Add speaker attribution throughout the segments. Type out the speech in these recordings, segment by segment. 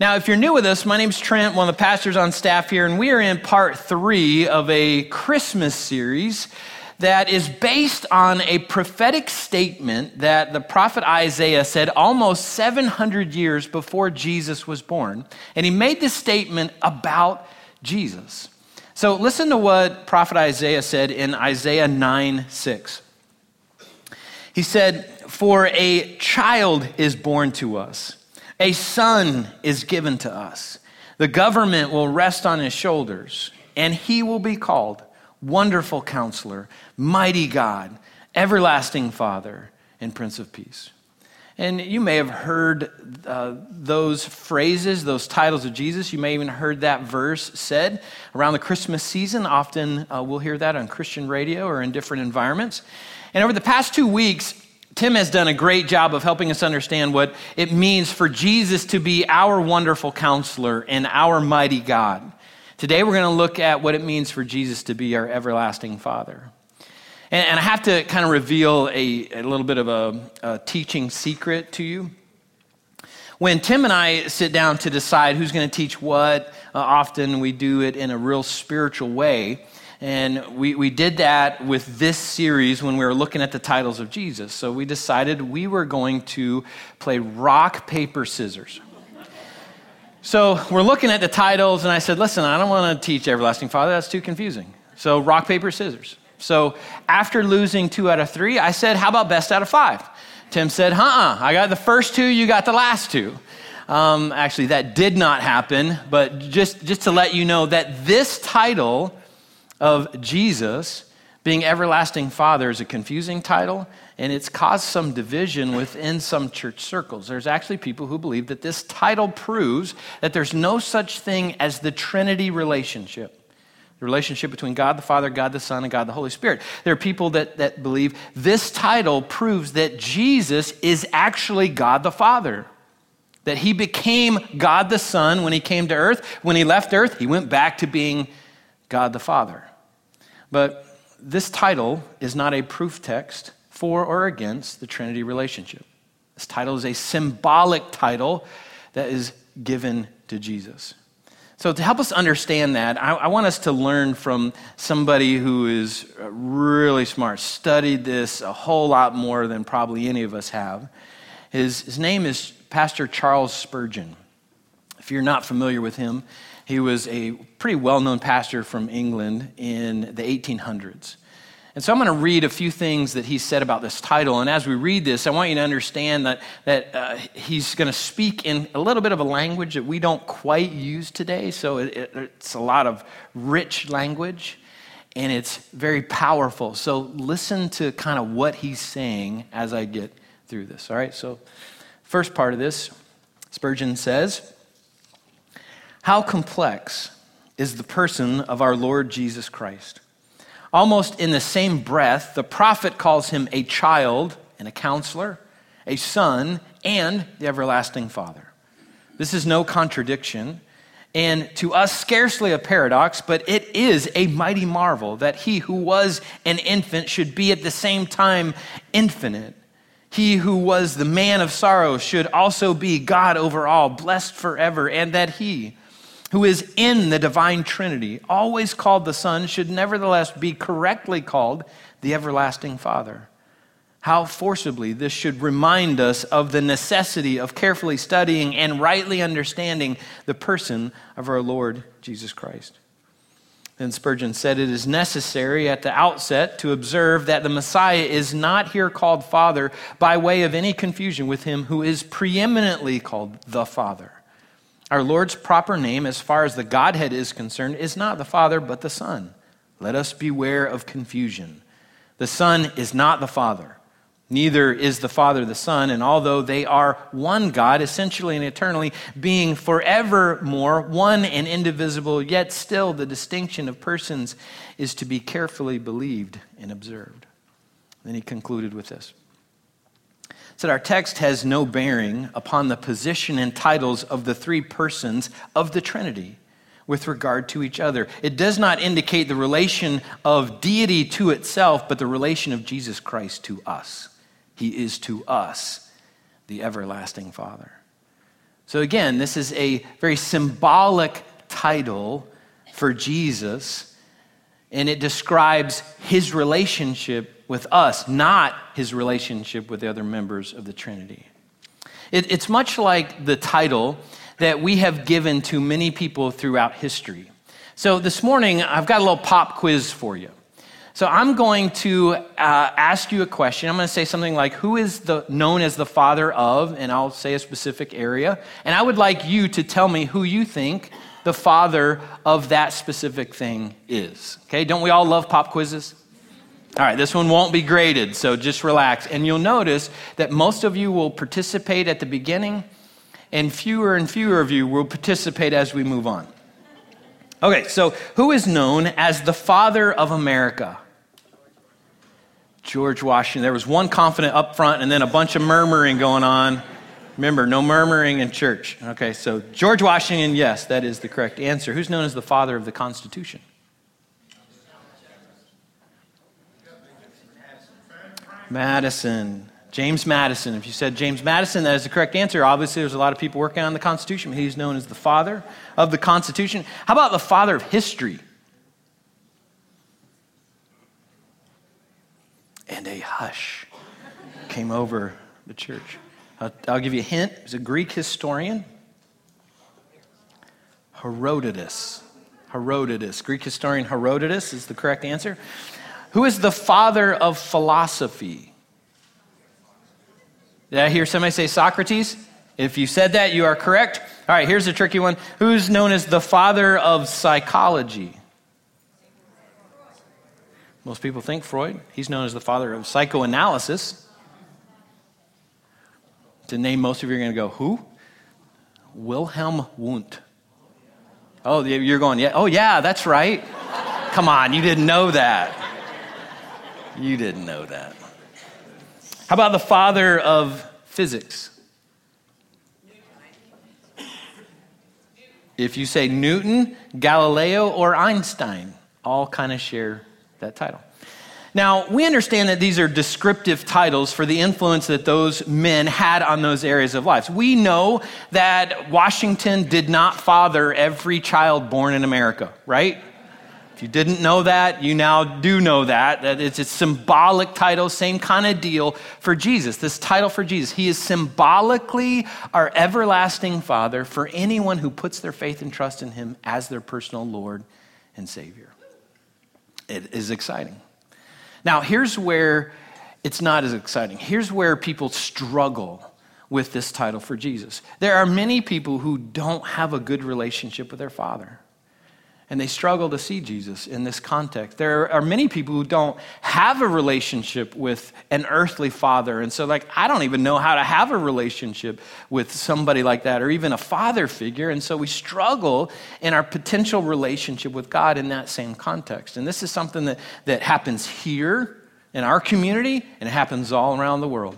Speaker 1: Now, if you're new with us, my name's Trent, one of the pastors on staff here, and we are in part three of a Christmas series that is based on a prophetic statement that the prophet Isaiah said almost 700 years before Jesus was born. And he made this statement about Jesus. So listen to what prophet Isaiah said in Isaiah 9 6. He said, For a child is born to us a son is given to us. The government will rest on his shoulders, and he will be called Wonderful Counselor, Mighty God, Everlasting Father, and Prince of Peace. And you may have heard uh, those phrases, those titles of Jesus. You may even heard that verse said around the Christmas season. Often uh, we'll hear that on Christian radio or in different environments. And over the past two weeks, Tim has done a great job of helping us understand what it means for Jesus to be our wonderful counselor and our mighty God. Today, we're going to look at what it means for Jesus to be our everlasting Father. And, and I have to kind of reveal a, a little bit of a, a teaching secret to you. When Tim and I sit down to decide who's going to teach what, uh, often we do it in a real spiritual way. And we, we did that with this series when we were looking at the titles of Jesus. So we decided we were going to play rock, paper, scissors. So we're looking at the titles, and I said, listen, I don't want to teach Everlasting Father. That's too confusing. So rock, paper, scissors. So after losing two out of three, I said, how about best out of five? Tim said, uh uh I got the first two, you got the last two. Um, actually, that did not happen, but just, just to let you know that this title of Jesus being everlasting father is a confusing title and it's caused some division within some church circles. There's actually people who believe that this title proves that there's no such thing as the trinity relationship. The relationship between god the father god the son and god the holy spirit. There are people that, that believe this title proves that jesus is actually god the father. That he became god the son when he came to earth. When he left earth he went back to being god the father but this title is not a proof text for or against the Trinity relationship. This title is a symbolic title that is given to Jesus. So, to help us understand that, I, I, want us to learn from somebody who is really smart, studied this a whole lot more than probably any of us have. His, his name is Pastor Charles Spurgeon. If you're not familiar with him, he was a pretty well known pastor from England in the 1800s. And so I'm going to read a few things that he said about this title. And as we read this, I want you to understand that, that uh, he's going to speak in a little bit of a language that we don't quite use today. So it, it, it's a lot of rich language and it's very powerful. So listen to kind of what he's saying as I get through this. All right, so first part of this, Spurgeon says, how complex is the person of our Lord Jesus Christ? Almost in the same breath, the prophet calls him a child and a counselor, a son, and the everlasting Father. This is no contradiction, and to us, scarcely a paradox, but it is a mighty marvel that he who was an infant should be at the same time infinite. He who was the man of sorrows should also be God over all, blessed forever, and that he, who is in the divine Trinity, always called the Son, should nevertheless be correctly called the everlasting Father. How forcibly this should remind us of the necessity of carefully studying and rightly understanding the person of our Lord Jesus Christ. Then Spurgeon said it is necessary at the outset to observe that the Messiah is not here called Father by way of any confusion with him who is preeminently called the Father. Our Lord's proper name, as far as the Godhead is concerned, is not the Father, but the Son. Let us beware of confusion. The Son is not the Father, neither is the Father the Son, and although they are one God, essentially and eternally, being forevermore one and indivisible, yet still the distinction of persons is to be carefully believed and observed. Then he concluded with this said our text has no bearing upon the position and titles of the three persons of the Trinity with regard to each other. It does not indicate the relation of deity to itself, but the relation of Jesus Christ to us. He is to us the everlasting Father. So, again, this is a very symbolic title for Jesus, and it describes his relationship with us, not his relationship with the other members of the Trinity. It, it's much like the title that we have given to many people throughout history. So, this morning, I've got a little pop quiz for you. So I'm going to uh, ask you a question. I'm going to say something like, "Who is the known as the father of?" And I'll say a specific area. And I would like you to tell me who you think the father of that specific thing is. Okay? Don't we all love pop quizzes? All right, this one won't be graded, so just relax. And you'll notice that most of you will participate at the beginning, and fewer and fewer of you will participate as we move on. Okay, so who is known as the father of America? George Washington. There was one confident up front and then a bunch of murmuring going on. Remember, no murmuring in church. Okay, so George Washington, yes, that is the correct answer. Who's known as the father of the Constitution? Madison. James Madison. If you said James Madison, that is the correct answer. Obviously, there's a lot of people working on the Constitution, but he's known as the father of the Constitution. How about the father of history? And a hush came over the church. I'll, I'll give you a hint. He's a Greek historian. Herodotus. Herodotus. Greek historian Herodotus is the correct answer. Who is the father of philosophy? Did I hear somebody say Socrates? If you said that, you are correct. All right, here's a tricky one. Who's known as the father of psychology? Most people think Freud. He's known as the father of psychoanalysis. To name most of you are going to go, who? Wilhelm Wundt. Oh, you're going, yeah. Oh, yeah, that's right. Come on, you didn't know that. You didn't know that. How about the father of physics? If you say Newton, Galileo, or Einstein, all kind of share that title. Now, we understand that these are descriptive titles for the influence that those men had on those areas of life. We know that Washington did not father every child born in America, right? You didn't know that, you now do know that. That it's a symbolic title, same kind of deal for Jesus. This title for Jesus. He is symbolically our everlasting Father for anyone who puts their faith and trust in Him as their personal Lord and Savior. It is exciting. Now, here's where it's not as exciting. Here's where people struggle with this title for Jesus. There are many people who don't have a good relationship with their Father and they struggle to see Jesus in this context. There are many people who don't have a relationship with an earthly father. And so, like, I don't even know how to have a relationship with somebody like that or even a father figure. And so, we struggle in our potential relationship with God in that same context. And this is something that, that happens here in our community and it happens all around the world.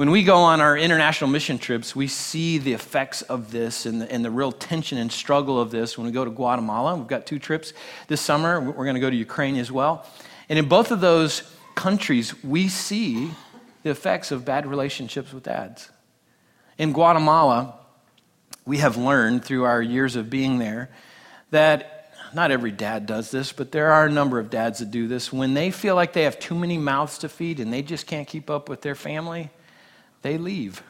Speaker 1: When we go on our international mission trips, we see the effects of this and the, and the, real tension and struggle of this when we go to Guatemala. We've got two trips this summer. We're going to go to Ukraine as well. And in both of those countries, we see the effects of bad relationships with dads. In Guatemala, we have learned through our years of being there that not every dad does this, but there are a number of dads that do this. When they feel like they have too many mouths to feed and they just can't keep up with their family, they leave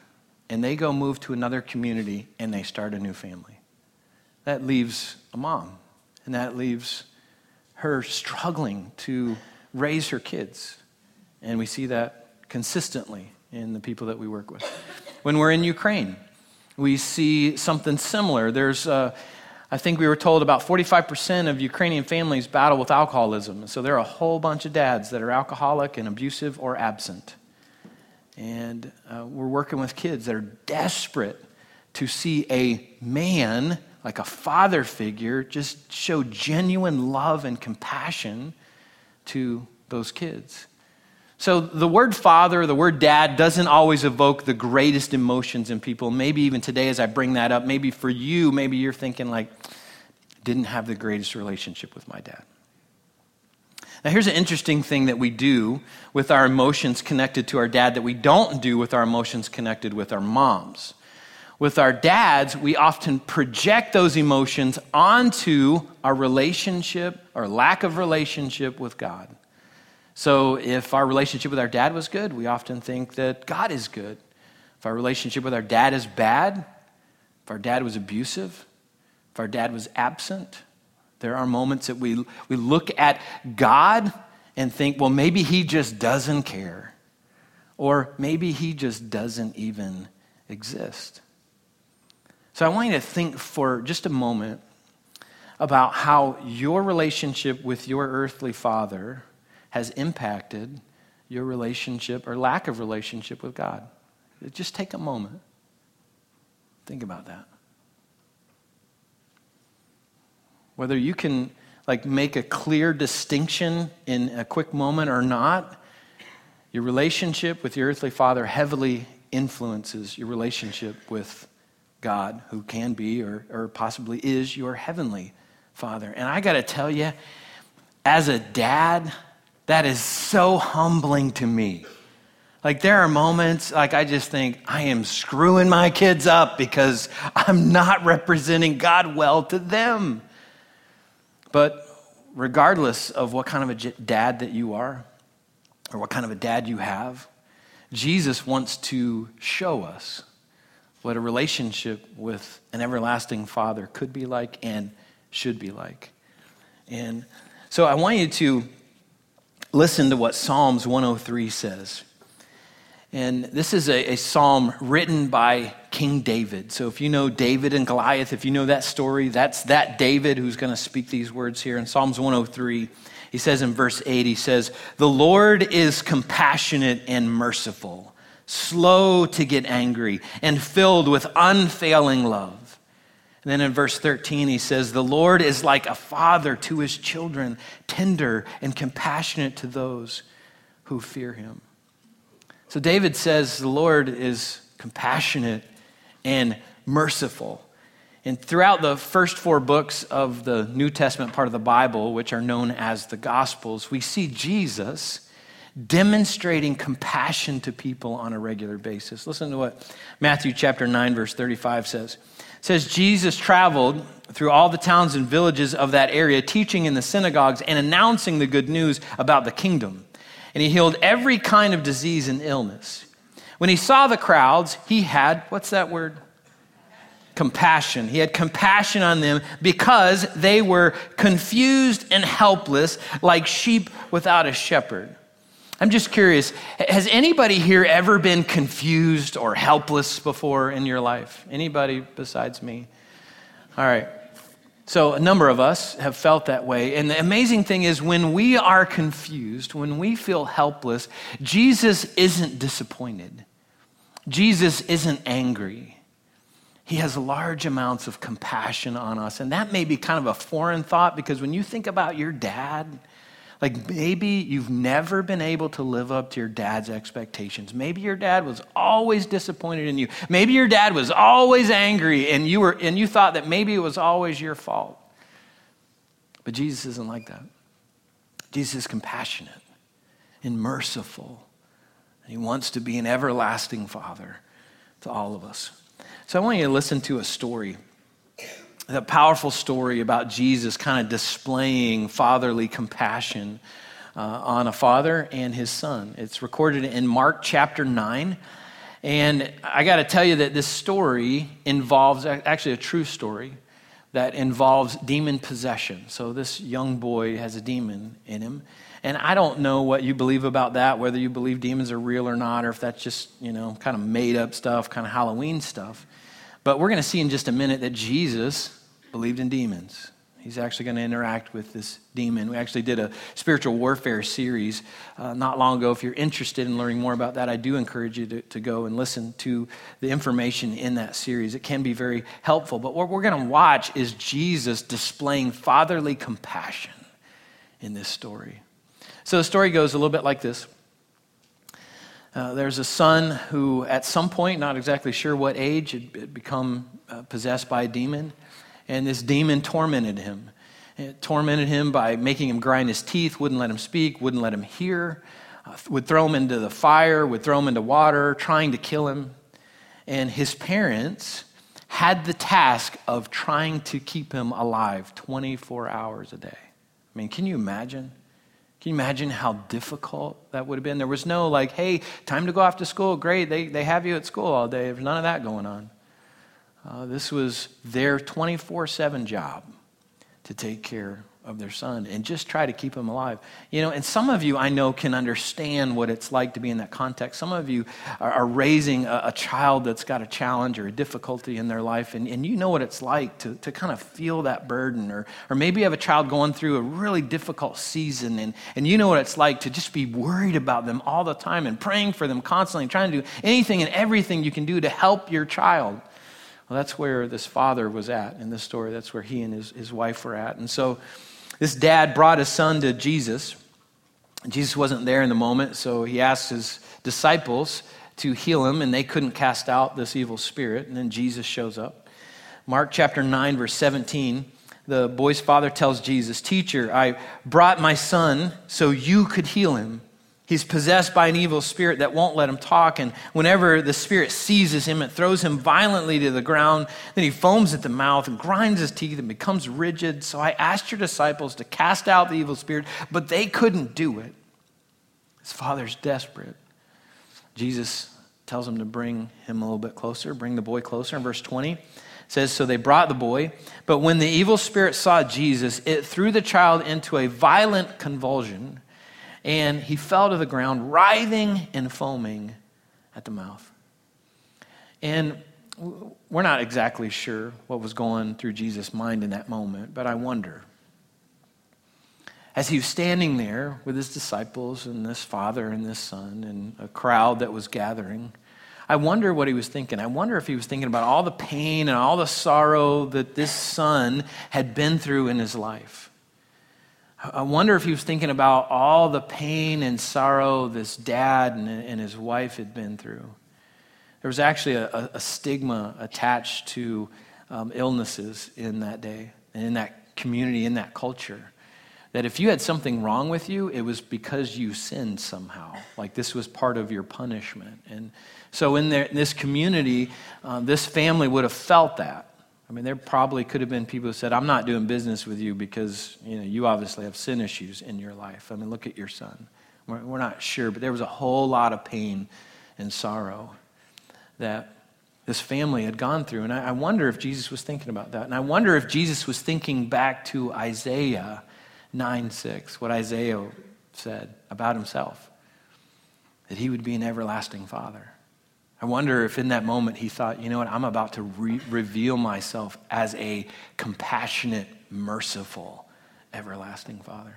Speaker 1: and they go move to another community and they start a new family. That leaves a mom, and that leaves her struggling to raise her kids. And we see that consistently in the people that we work with. When we're in Ukraine, we see something similar. There's, uh, I think we were told about 45% of Ukrainian families battle with alcoholism. So there are a whole bunch of dads that are alcoholic and abusive or absent. And uh, we're working with kids that are desperate to see a man, like a father figure, just show genuine love and compassion to those kids. So, the word father, the word dad doesn't always evoke the greatest emotions in people. Maybe even today, as I bring that up, maybe for you, maybe you're thinking, like, didn't have the greatest relationship with my dad. Now, here's an interesting thing that we do with our emotions connected to our dad that we don't do with our emotions connected with our moms. With our dads, we often project those emotions onto our relationship or lack of relationship with God. So, if our relationship with our dad was good, we often think that God is good. If our relationship with our dad is bad, if our dad was abusive, if our dad was absent, there are moments that we, we look at God and think, well, maybe he just doesn't care. Or maybe he just doesn't even exist. So I want you to think for just a moment about how your relationship with your earthly father has impacted your relationship or lack of relationship with God. Just take a moment. Think about that. Whether you can like make a clear distinction in a quick moment or not, your relationship with your earthly father heavily influences your relationship with God, who can be or, or possibly is your heavenly father. And I got to tell you, as a dad, that is so humbling to me. Like, there are moments, like, I just think, I am screwing my kids up because I'm not representing God well to them. But regardless of what kind of a dad that you are, or what kind of a dad you have, Jesus wants to show us what a relationship with an everlasting Father could be like and should be like. And so I want you to listen to what Psalms 103 says. And this is a, a, psalm written by King David. So if you know David and Goliath, if you know that story, that's that David who's going to speak these words here in Psalms 103. He says in verse 8, he says, The Lord is compassionate and merciful slow to get angry, and filled with unfailing love. And then in verse 13, he says, The Lord is like a father to his children, tender and compassionate to those who fear him. So David says, The Lord is compassionate and merciful. And throughout the first four books of the New Testament part of the Bible, which are known as the Gospels, we see Jesus demonstrating compassion to people on a regular basis. Listen to what Matthew chapter 9 verse 35 says. It says Jesus traveled through all the towns and villages of that area teaching in the synagogues and announcing the good news about the kingdom. And he healed every kind of disease and illness. When he saw the crowds, he had what's that word? compassion. He had compassion on them because they were confused and helpless like sheep without a shepherd. I'm just curious has anybody here ever been confused or helpless before in your life? Anybody besides me? All right. So, a number of us have felt that way. And the amazing thing is, when we are confused, when we feel helpless, Jesus isn't disappointed. Jesus isn't angry. He has large amounts of compassion on us. And that may be kind of a foreign thought because when you think about your dad, like maybe you've never been able to live up to your dad's expectations. Maybe your dad was always disappointed in you. Maybe your dad was always angry and you were and you thought that maybe it was always your fault. But Jesus isn't like that. Jesus is compassionate and merciful. And he wants to be an everlasting father to all of us. So I want you to listen to a story the powerful story about Jesus kind of displaying fatherly compassion uh, on a father and his son. It's recorded in Mark chapter 9. And I got to tell you that this story involves actually a true story that involves demon possession. So this young boy has a demon in him. And I don't know what you believe about that, whether you believe demons are real or not, or if that's just, you know, kind of made up stuff, kind of Halloween stuff. But we're going to see in just a minute that Jesus believed in demons. He's actually going to interact with this demon. We actually did a spiritual warfare series uh, not long ago. If you're interested in learning more about that, I do encourage you to, to go and listen to the information in that series. It can be very helpful. But what we're going to watch is Jesus displaying fatherly compassion in this story. So the story goes a little bit like this. Uh, there's a son who, at some point, not exactly sure what age, had become uh, possessed by a demon and this demon tormented him. It tormented him by making him grind his teeth, wouldn't let him speak, wouldn't let him hear, uh, would throw him into the fire, would throw him into water, trying to kill him. And his parents had the task of trying to keep him alive 24 hours a day. I mean, can you imagine? Can you imagine how difficult that would have been? There was no like, hey, time to go off to school. Great, they, they have you at school all day. There's none of that going on. Uh, this was their 24 7 job to take care of their son and just try to keep him alive. You know, and some of you I know can understand what it's like to be in that context. Some of you are, are raising a, a, child that's got a challenge or a difficulty in their life, and, and you know what it's like to, to kind of feel that burden. Or, or maybe you have a child going through a really difficult season, and, and you know what it's like to just be worried about them all the time and praying for them constantly, trying to do anything and everything you can do to help your child. Well, that's where this father was at in this story. That's where he and his, his wife were at. And so, this dad brought his son to Jesus. Jesus wasn't there in the moment, so he asked his disciples to heal him, and they couldn't cast out this evil spirit. And then Jesus shows up. Mark chapter 9, verse 17, the boy's father tells Jesus, Teacher, I brought my son so you could heal him. He's possessed by an evil spirit that won't let him talk. And whenever the spirit seizes him, it throws him violently to the ground. Then he foams at the mouth and grinds his teeth and becomes rigid. So I asked your disciples to cast out the evil spirit, but they couldn't do it. His father's desperate. Jesus tells him to bring him a little bit closer, bring the boy closer. In verse 20, says, So they brought the boy, but when the evil spirit saw Jesus, it threw the child into a violent convulsion and he fell to the ground, writhing and foaming at the mouth. And we're not exactly sure what was going through Jesus' mind in that moment, but I wonder. As he was standing there with his disciples and this father and this son and a crowd that was gathering, I wonder what he was thinking. I wonder if he was thinking about all the pain and all the sorrow that this son had been through in his life. I wonder if he was thinking about all the pain and sorrow this dad and, his wife had been through. There was actually a, a stigma attached to um, illnesses in that day and in that community, in that culture. That if you had something wrong with you, it was because you sinned somehow. Like this was part of your punishment. And so in, in this community, uh, this family would have felt that. I mean, there probably could have been people who said, I'm not doing business with you because, you know, you obviously have sin issues in your life. I mean, look at your son. We're, we're not sure, but there was a whole lot of pain and sorrow that this family had gone through. And I, I wonder if Jesus was thinking about that. And I wonder if Jesus was thinking back to Isaiah 9 6, what Isaiah said about himself that he would be an everlasting father. I wonder if in that moment he thought, you know what, I'm about to re- reveal myself as a compassionate, merciful, everlasting Father.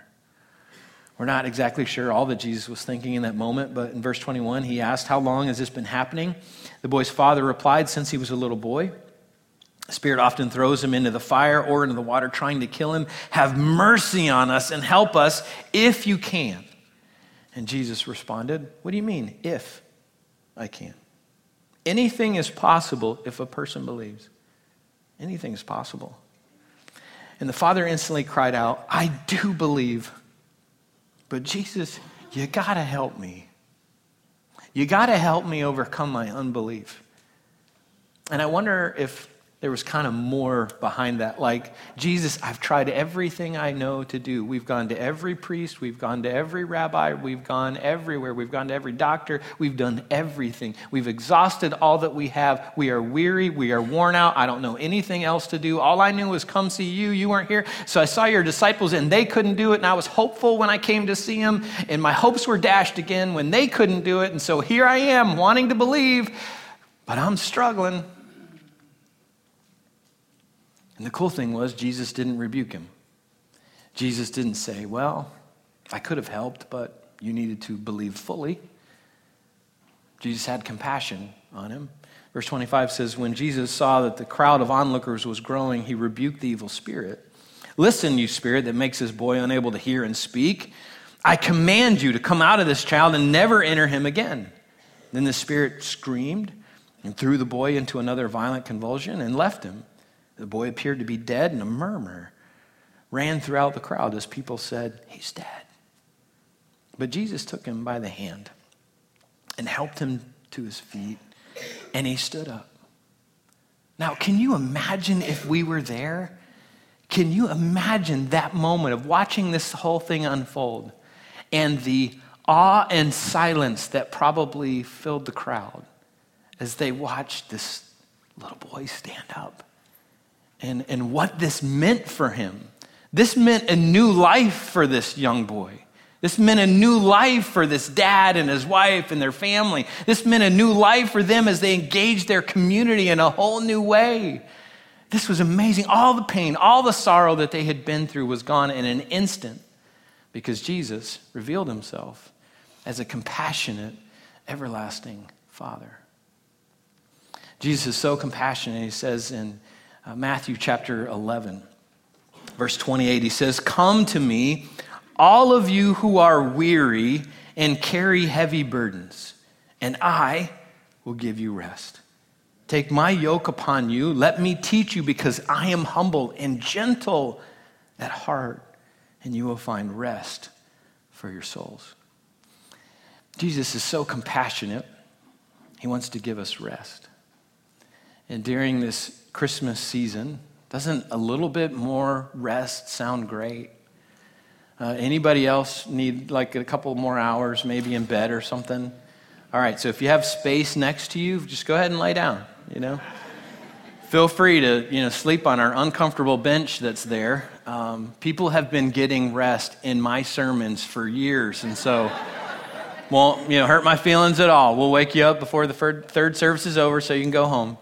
Speaker 1: We're not exactly sure all that Jesus was thinking in that moment, but in verse 21, he asked, How long has this been happening? The boy's father replied, Since he was a little boy. The Spirit often throws him into the fire or into the water, trying to kill him. Have mercy on us and help us if you can. And Jesus responded, What do you mean, if I can? Anything is possible if a person believes. Anything is possible. And the father instantly cried out, I do believe. But Jesus, you got to help me. You got to help me overcome my unbelief. And I wonder if there was kind of more behind that. Like, Jesus, I've tried everything I know to do. We've gone to every priest, we've gone to every rabbi, we've gone everywhere, we've gone to every doctor, we've done everything. We've exhausted all that we have. We are weary, we are worn out. I don't know anything else to do. All I knew was come see you. You weren't here. So I saw your disciples and they couldn't do it, and I was hopeful when I came to see them, and my hopes were dashed again when they couldn't do it. And so here I am wanting to believe, but I'm struggling. And the cool thing was, Jesus didn't rebuke him. Jesus didn't say, Well, I could have helped, but you needed to believe fully. Jesus had compassion on him. Verse 25 says, When Jesus saw that the crowd of onlookers was growing, he rebuked the evil spirit. Listen, you spirit that makes this boy unable to hear and speak. I command you to come out of this child and never enter him again. Then the spirit screamed and threw the boy into another violent convulsion and left him. The boy appeared to be dead, and a murmur ran throughout the crowd as people said, He's dead. But Jesus took him by the hand and helped him to his feet, and he stood up. Now, can you imagine if we were there? Can you imagine that moment of watching this whole thing unfold and the awe and silence that probably filled the crowd as they watched this little boy stand up and, and what this meant for him? This meant a new life for this young boy. This meant a new life for this dad and his wife and their family. This meant a new life for them as they engaged their community in a whole new way. This was amazing. All the pain, all the sorrow that they had been through was gone in an instant because Jesus revealed himself as a compassionate, everlasting Father. Jesus is so compassionate, he says in uh, Matthew chapter 11, verse 28, he says, Come to me all of you who are weary and carry heavy burdens, and I will give you rest. Take my yoke upon you. Let me teach you, because I am humble and gentle at heart, and you will find rest for your souls. Jesus is so compassionate, he wants to give us rest. And during this Christmas season, doesn't a little bit more rest sound great? Uh, anybody else need like a couple more hours, maybe in bed or something? All right, so if you have space next to you, just go ahead and lay down, you know? Feel free to, you know, sleep on our uncomfortable bench that's there. Um, people have been getting rest in my sermons for years, and so won't, you know, hurt my feelings at all. We'll wake you up before the third service is over so you can go home.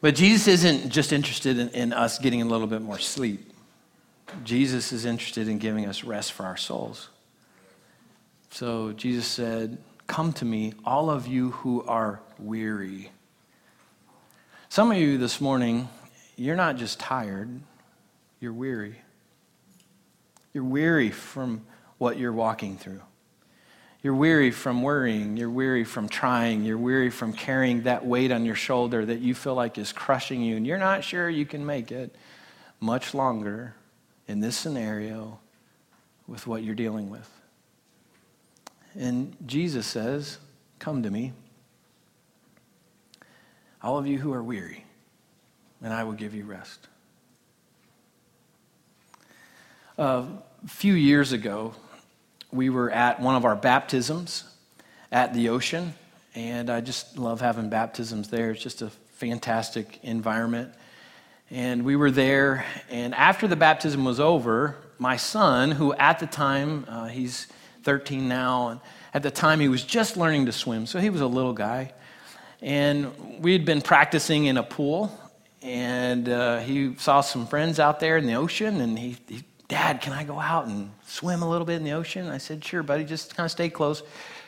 Speaker 1: But Jesus isn't just interested in, in us getting a little bit more sleep. Jesus is interested in giving us rest for our souls. So Jesus said, Come to me, all of you who are weary. Some of you this morning, you're not just tired, you're weary. You're weary from what you're walking through. You're weary from worrying. You're weary from trying. You're weary from carrying that weight on your shoulder that you feel like is crushing you, and you're not sure you can make it much longer in this scenario with what you're dealing with. And Jesus says, Come to me, all of you who are weary, and I will give you rest. A few years ago, we were at one of our baptisms at the ocean, and I just love having baptisms there. It's just a fantastic environment. And we were there, and after the baptism was over, my son, who at the time, uh, he's 13 now, and at the time he was just learning to swim, so he was a little guy. And we had been practicing in a pool, and uh, he saw some friends out there in the ocean, and he, he, Dad, can I go out and swim a little bit in the ocean? I said, Sure, buddy, just kind of stay close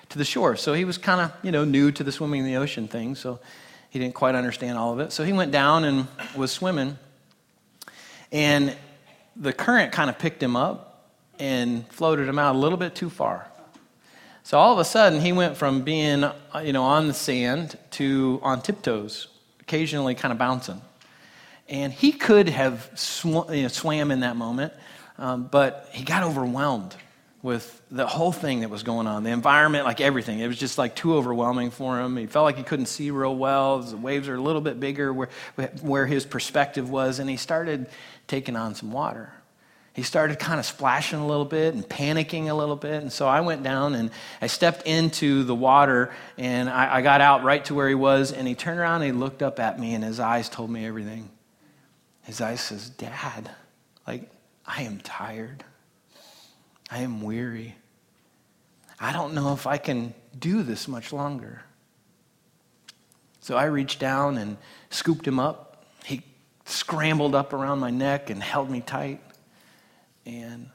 Speaker 1: to the shore. So he was kind of, you know, new to the swimming in the ocean thing, so he didn't quite understand all of it. So he went down and was swimming. And the current kind of picked him up and floated him out a little bit too far. So all of a sudden, he went from being, uh, you know, on the sand to on tiptoes, occasionally kind of bouncing. And he could have sw- you know, swam in that moment, um, but he got overwhelmed with the whole thing that was going on the environment like everything. It was just like too overwhelming for him. He felt like he couldn't see real well. The waves are a little bit bigger where, where his perspective was and he started taking on some water. He started kind of splashing a little bit and panicking a little bit and so i went down and i stepped into the water and I, I got out right to where he was and he turned around and he looked up at me and his eyes told me everything. His eyes says dad like i am tired I am weary. I don't know if I can do this much longer. So I reached down and scooped him up. He scrambled up around my neck and held me tight. And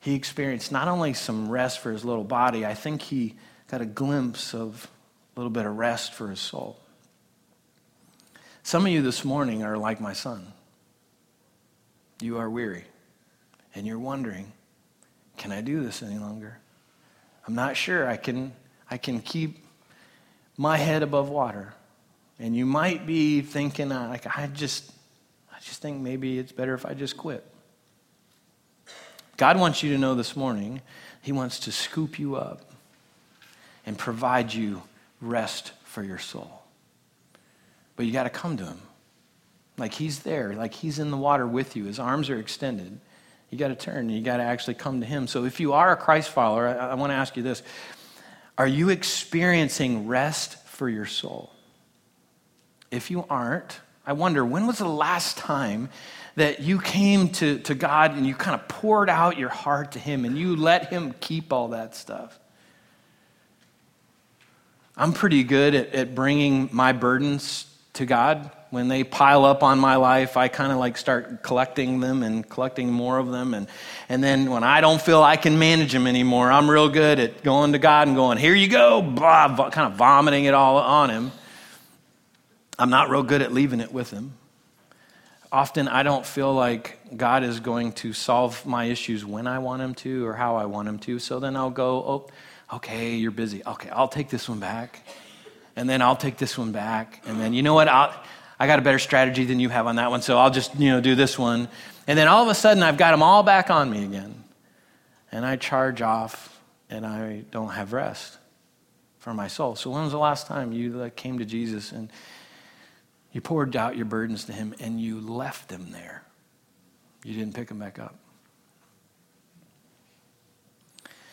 Speaker 1: he experienced not only some rest for his little body, I think he got a glimpse of a little bit of rest for his soul. Some of you this morning are like my son. You are weary, and you're wondering, can I do this any longer? I'm not sure I can, I can keep my head above water. And you might be thinking, uh, like, I just, I just think maybe it's better if I just quit. God wants you to know this morning, He wants to scoop you up and provide you rest for your soul. But you got to come to him. Like he's there, like he's in the water with you. His arms are extended. You got to turn. You got to actually come to him. So if you are a Christ follower, I, I want to ask you this Are you experiencing rest for your soul? If you aren't, I wonder when was the last time that you came to, to God and you kind of poured out your heart to Him and you let Him keep all that stuff? I'm pretty good at, at bringing my burdens to God. When they pile up on my life, I kind of like start collecting them and collecting more of them. And, and then when I don't feel I can manage them anymore, I'm real good at going to God and going, Here you go, blah, kind of vomiting it all on Him. I'm not real good at leaving it with Him. Often I don't feel like God is going to solve my issues when I want Him to or how I want Him to. So then I'll go, Oh, okay, you're busy. Okay, I'll take this one back. And then I'll take this one back. And then, you know what? I'll, I got a better strategy than you have on that one, so I'll just, you know, do this one. And then all of a sudden, I've got them all back on me again. And I charge off, and I don't have rest for my soul. So when was the last time you came to Jesus and you poured out your burdens to him and you left them there? You didn't pick them back up.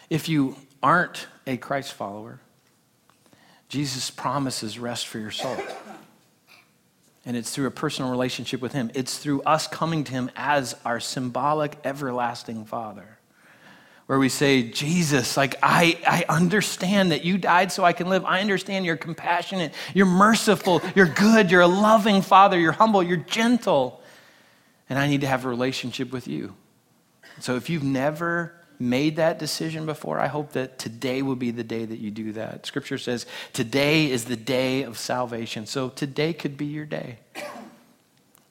Speaker 1: If you aren't a Christ follower, Jesus promises rest for your soul. And it's through a personal relationship with Him. It's through us coming to Him as our symbolic, everlasting Father. Where we say, Jesus, like, I, I understand that you died so I can live. I understand you're compassionate, you're merciful, you're good, you're a loving Father, you're humble, you're gentle. And I need to have a relationship with you. So if you've never made that decision before, I hope that today will be the day that you do that. Scripture says today is the day of salvation. So today could be your day.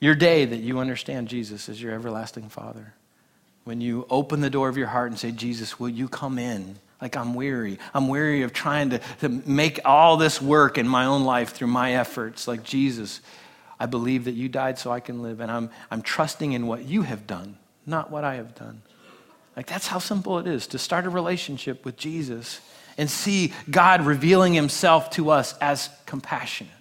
Speaker 1: Your day that you understand Jesus as your everlasting Father. When you open the door of your heart and say, Jesus, will you come in? Like, I'm weary. I'm weary of trying to, to make all this work in my own life through my efforts. Like, Jesus, I believe that you died so I can live, and I'm, I'm trusting in what you have done, not what I have done. Like, that's how simple it is to start a relationship with Jesus and see God revealing himself to us as compassionate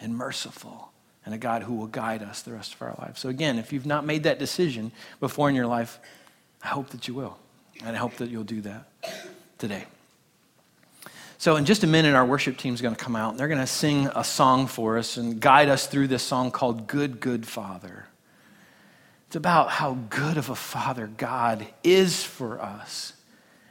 Speaker 1: and merciful and a God who will guide us the rest of our life. So, again, if you've not made that decision before in your life, I hope that you will. And I hope that you'll do that today. So, in just a minute, our worship team is going to come out and they're going to sing a song for us and guide us through this song called Good, Good Father. It's about how good of a father God is for us.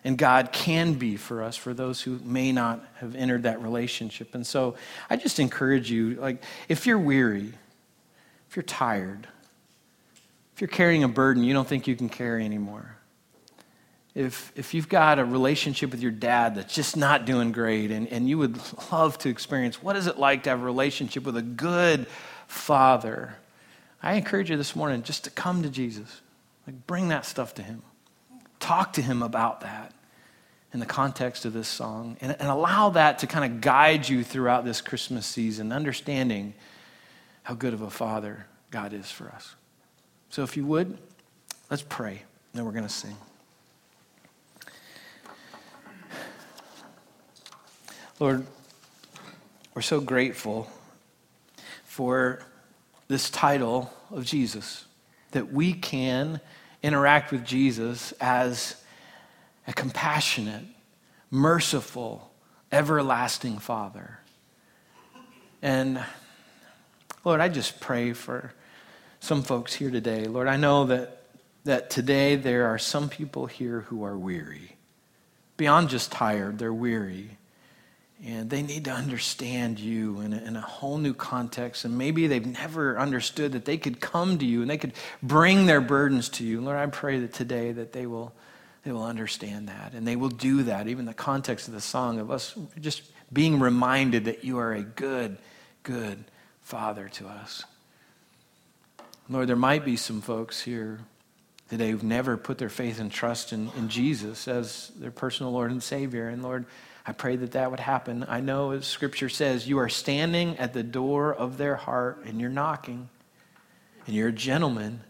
Speaker 1: And God can be for us, for those who may not have entered that relationship. And so I just encourage you, like, if you're weary, if you're tired, if you're carrying a burden you don't think you can carry anymore, if, if you've got a relationship with your dad that's just not doing great and, and you would love to experience what is it like to have a relationship with a good father I encourage you this morning just to come to Jesus. Like bring that stuff to him. Talk to him about that in the context of this song and, and allow that to kind of guide you throughout this Christmas season, understanding how good of a father God is for us. So if you would, let's pray, then we're going to sing. Lord, we're so grateful for this title of Jesus, that we can interact with Jesus as a compassionate, merciful, everlasting Father. And Lord, I just pray for some folks here today. Lord, I know that, that today there are some people here who are weary. Beyond just tired, they're weary. And they need to understand you in a, in a, whole new context. And maybe they've never understood that they could come to you and they could bring their burdens to you. Lord, I pray that today that they will, they will understand that. And they will do that. Even the context of the song of us just being reminded that you are a good, good Father to us. Lord, there might be some folks here today who've never put their faith and trust in, in Jesus as their personal Lord and Savior. And Lord, I pray that that would happen. I know, as Scripture says, you are standing at the door of their heart and you're knocking, and you're a gentleman.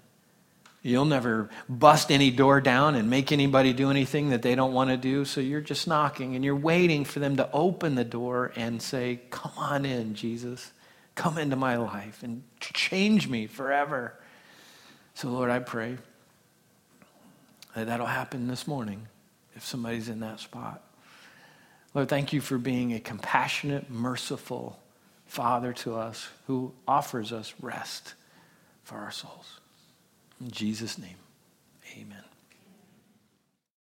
Speaker 1: You'll never bust any door down and make anybody do anything that they don't want to do. So you're just knocking and you're waiting for them to open the door and say, Come on in, Jesus. come into my life and change me forever. So, Lord, I pray that that'll happen this morning if somebody's in that spot. Lord, thank you for being a compassionate, merciful Father to us who offers us rest for our souls. In Jesus' name, amen.